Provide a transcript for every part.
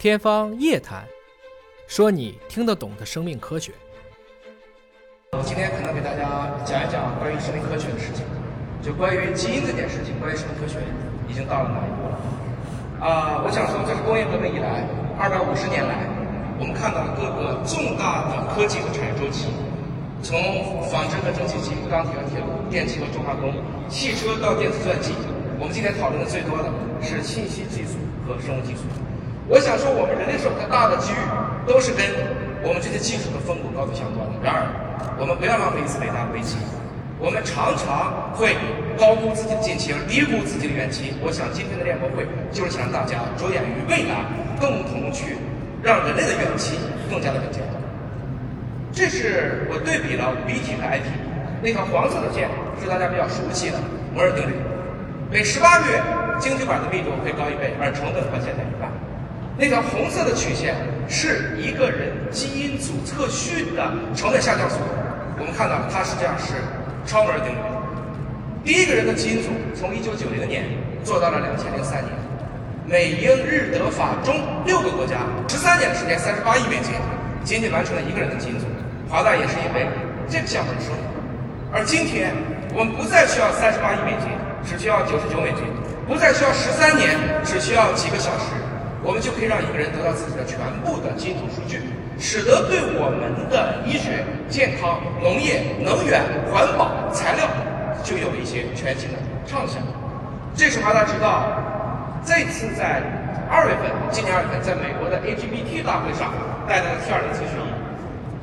天方夜谭，说你听得懂的生命科学。我今天可能给大家讲一讲关于生命科学的事情，就关于基因这件事情，关于生命科学已经到了哪一步了？啊，我想说，这是工业革命以来二百五十年来，我们看到了各个重大的科技和产业周期，从纺织和蒸汽机、钢铁和铁路、电气和重化工、汽车到电子算机，我们今天讨论的最多的是信息技术和生物技术。我想说，我们人类社会的大的机遇都是跟我们这些技术的丰富高度相关的。然而，我们不要浪费一次伟大的危机。我们常常会高估自己的近期，低估自己的远期。我想今天的联博会就是想让大家着眼于未来，共同去让人类的远期更加的稳健。这是我对比了 BT 和 IT，那条黄色的线是大家比较熟悉的摩尔定律，每十八个月晶体管的密度会高一倍，而成本和现在一半。那条红色的曲线是一个人基因组测序的成本下降速度。我们看到它实际上是超摩尔定律。第一个人的基因组从一九九零年做到了两千零三年，美英日德法中六个国家十三年的时间三十八亿美金，仅仅完成了一个人的基因组。华大也是因为这个项目的收益。而今天我们不再需要三十八亿美金，只需要九十九美金；不再需要十三年，只需要几个小时。我们就可以让一个人得到自己的全部的基因组数据，使得对我们的医学、健康、农业、能源、环保、材料就有一些全新的畅想。这是华大家知道这次在二月份，今年二月份，在美国的 AGBT 大会上带来了 T 二零测序仪，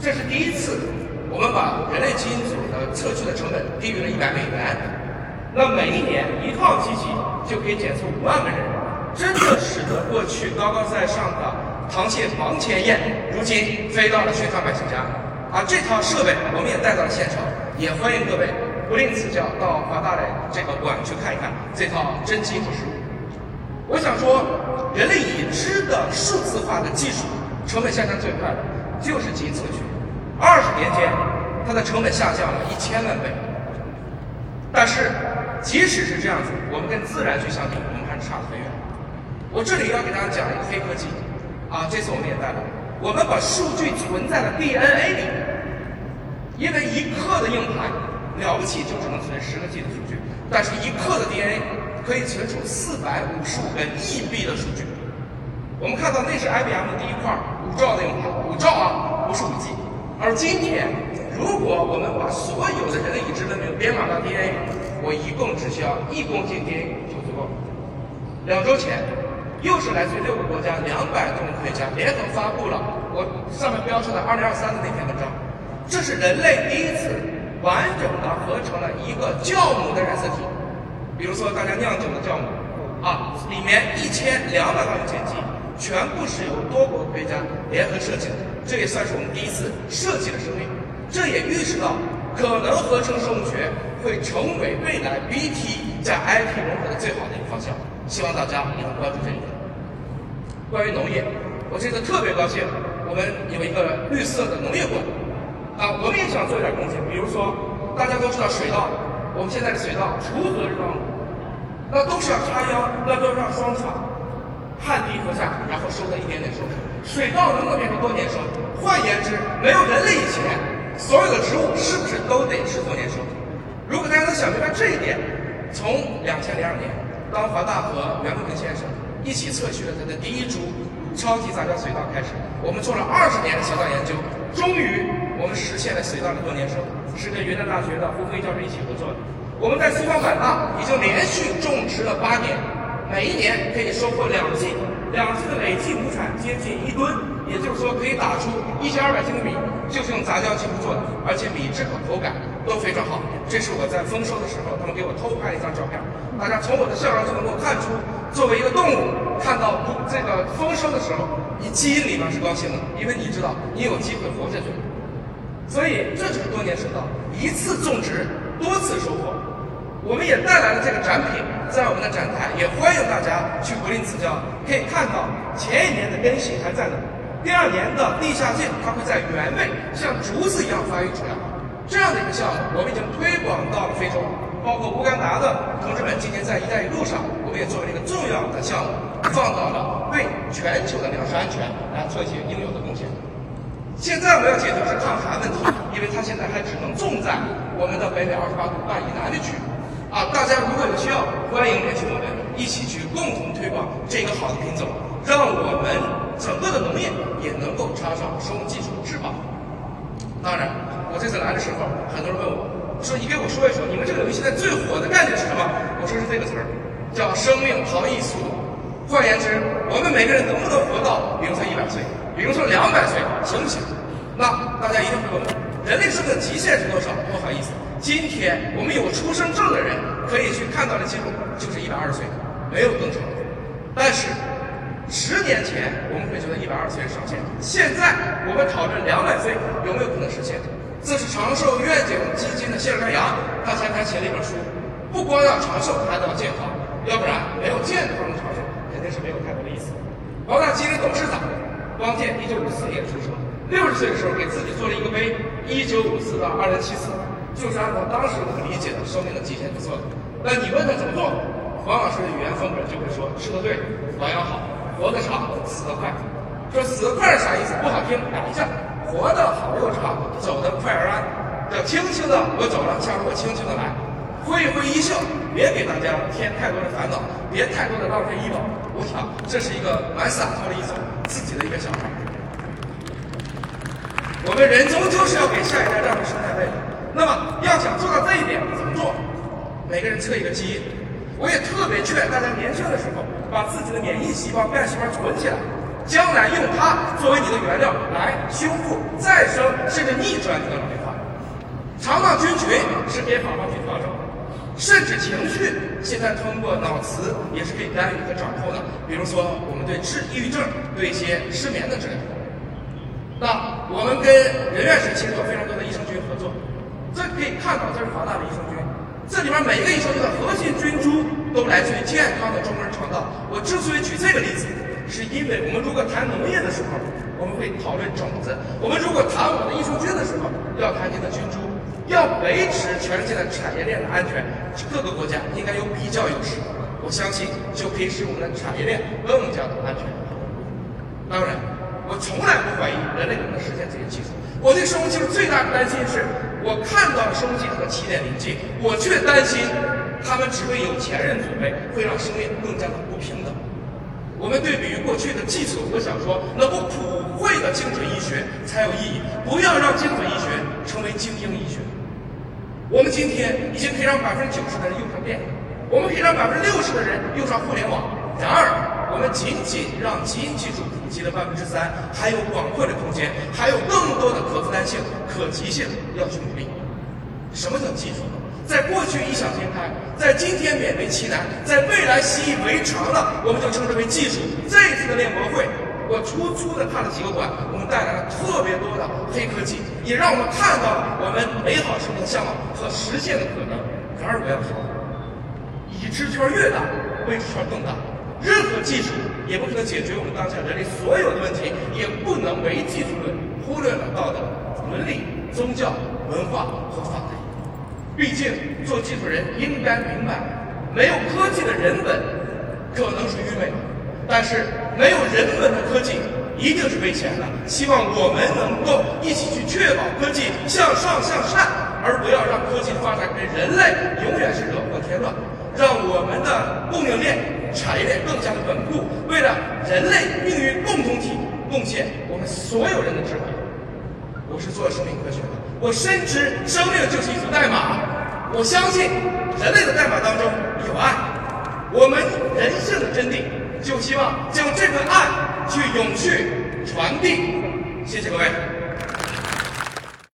这是第一次我们把人类基因组的测序的成本低于了一百美元。那每一年一套机器就可以检测五万个人。真的使得过去高高在上的螃蟹王前燕，如今飞到了寻常百姓家。啊，这套设备我们也带到了现场，也欢迎各位不吝赐教到华大的这个馆去看一看这套真机和实物。我想说，人类已知的数字化的技术成本下降最快的就是基因测序。二十年间，它的成本下降了一千万倍。但是，即使是这样子，我们跟自然去相比，我们还是差得很远。我这里要给大家讲一个黑科技，啊，这次我们也带来，我们把数据存在了 DNA 里，因为一克的硬盘了不起就只能存十个 G 的数据，但是一克的 DNA 可以存储四百五十五个亿 B 的数据。我们看到那是 IBM 的第一块五兆的硬盘，五兆啊，不是五 G。而今天，如果我们把所有的人类已知文明编码到 DNA 里，我一共只需要一公斤 DNA 就足够了。两周前。又是来自于六个国家两百多名科学家联合发布了我上面标出的二零二三的那篇文章，这是人类第一次完整的合成了一个酵母的染色体，比如说大家酿酒的酵母，啊，里面一千两百万个碱基，全部是由多国科学家联合设计的，这也算是我们第一次设计的生命，这也预示到可能合成生物学会成为未来 BT 加 IP 融合的最好的一个方向。希望大家也能关注这一点。关于农业，我这次特别高兴，我们有一个绿色的农业馆，啊，我们也想做一点贡献。比如说，大家都知道水稻，我们现在的水稻锄禾日当午，那都是要插秧，那都是要双插，旱地禾下土，然后收的一点点收。水稻能不能变成多年生？换言之，没有人类以前，所有的植物是不是都得是多年生？如果大家能想明白这一点，从两千零二年。当华大和袁隆平先生一起测序了他的第一株超级杂交水稻开始，我们做了二十年的水稻研究，终于我们实现了水稻的多年生，是跟云南大学的胡飞教授一起合作的。我们在西双版纳已经连续种植了八年，每一年可以收获两季，两季的累计亩产接近一吨，也就是说可以打出一千二百斤的米，就是用杂交技术做的，而且米质和口感都非常好。这是我在丰收的时候，他们给我偷拍了一张照片。大家从我的笑容就能够看出，作为一个动物，看到这个丰收的时候，你基因里面是高兴的，因为你知道你有机会活下去。所以这就是多年生稻，一次种植，多次收获。我们也带来了这个展品，在我们的展台，也欢迎大家去不吝赐教。可以看到前一年的根系还在那，第二年的地下茎它会在原位像竹子一样发育出来。这样的一个项目，我们已经推广到了非洲。包括乌干达的同志们，今年在“一带一路”上，我们也作为一个重要的项目，放到了为全球的粮食安全来做一些应有的贡献。现在我们要解决的是抗寒问题，因为它现在还只能种在我们的北纬二十八度半以南的区域。啊，大家如果有需要，欢迎联系我们，一起去共同推广这个好的品种，让我们整个的农业也能够插上生物技术的翅膀。当然，我这次来的时候，很多人问我说：“你给我说一说，你们这个游戏现在最火的概念是什么？”我说是这个词儿，叫生命逃逸速度。换言之，我们每个人能不能活到，比如说一百岁？比如说两百岁行不行？那大家一定会问，人类生命的极限是多少？不好意思，今天我们有出生证的人可以去看到的记录就是一百二十岁，没有更长的。但是十年前我们会觉得一百二十岁是上限，现在我们讨论两百岁有没有可能实现？这是长寿愿景基金的谢尔山阳，他前台写了一本书，不光要长寿，还要健康，要不然没有健康的长寿肯定是没有太多的意思。王大基金董事长。汪建一九五四年出生，六十岁的时候给自己做了一个碑，一九五四到二零七四，就是按照当时我们理解的生命的极限去做的。那你问他怎么做，黄老师的语言风格就会说：吃得对，保养好，活得长，死得快。说死得快是啥意思？不好听，改一下：活得好又长，走得快而安。要轻轻的我走了，假如我轻轻的来，挥一挥衣袖，别给大家添太多的烦恼，别太多的浪费医保。我想这是一个蛮洒脱的一种。自己的一个想法。我们人终究是要给下一代让出生态位的。那么，要想做到这一点，怎么做？每个人测一个基因。我也特别劝大家年轻的时候，把自己的免疫细胞、干细胞存起来，将来用它作为你的原料来修复、再生，甚至逆转你的老龄化。肠道菌群是可以好好去调整。甚至情绪，现在通过脑磁也是可以干预和掌控的。比如说，我们对治抑郁症、对一些失眠的治疗。那我们跟任院士其实有非常多的益生菌合作。这可以看到，这是华大的益生菌。这里面每一个益生菌的核心菌株都来自于健康的中国人肠道。我之所以举这个例子，是因为我们如果谈农业的时候，我们会讨论种子；我们如果谈我们的益生菌的时候，要谈您的菌株。要维持全世界的产业链的安全，各个国家应该有比较优势。我相信就可以使我们的产业链更加的安全。当然，我从来不怀疑人类能够实现这些技术。我对生物技术最大的担心是，我看到了生物技术的起点临近，我却担心他们只为有钱人准备，会让生命更加的不平等。我们对比于过去的技术，我想说，能够普惠的精准医学才有意义，不要让精准医学成为精英医学。我们今天已经可以让百分之九十的人用上电，我们可以让百分之六十的人用上互联网。然而，我们仅仅让基因技术普及了百分之三，还有广阔的空间，还有更多的可负担性、可及性要去努力。什么叫技术？在过去异想天开，在今天勉为其难，在未来习以为常了，我们就称之为技术。这一次的练博会。我粗粗的看了几个馆，我们带来了特别多的黑科技，也让我们看到了我们美好生活的向往和实现的可能。然而我要说，已知圈越大，未知圈更大。任何技术也不可能解决我们当下人类所有的问题，也不能唯技术论，忽略了道德、伦理、宗教、文化和法律。毕竟做技术人应该明白，没有科技的人本可能是愚昧的。但是没有人文的科技一定是危险的。希望我们能够一起去确保科技向上向善，而不要让科技的发展给人类永远是惹祸添乱。让我们的供应链、产业链更加的稳固，为了人类命运共同体贡献我们所有人的智慧。我是做生命科学的，我深知生命就是一组代码。我相信人类的代码当中有爱，我们人性的真谛。就希望将这份爱去永续传递，谢谢各位。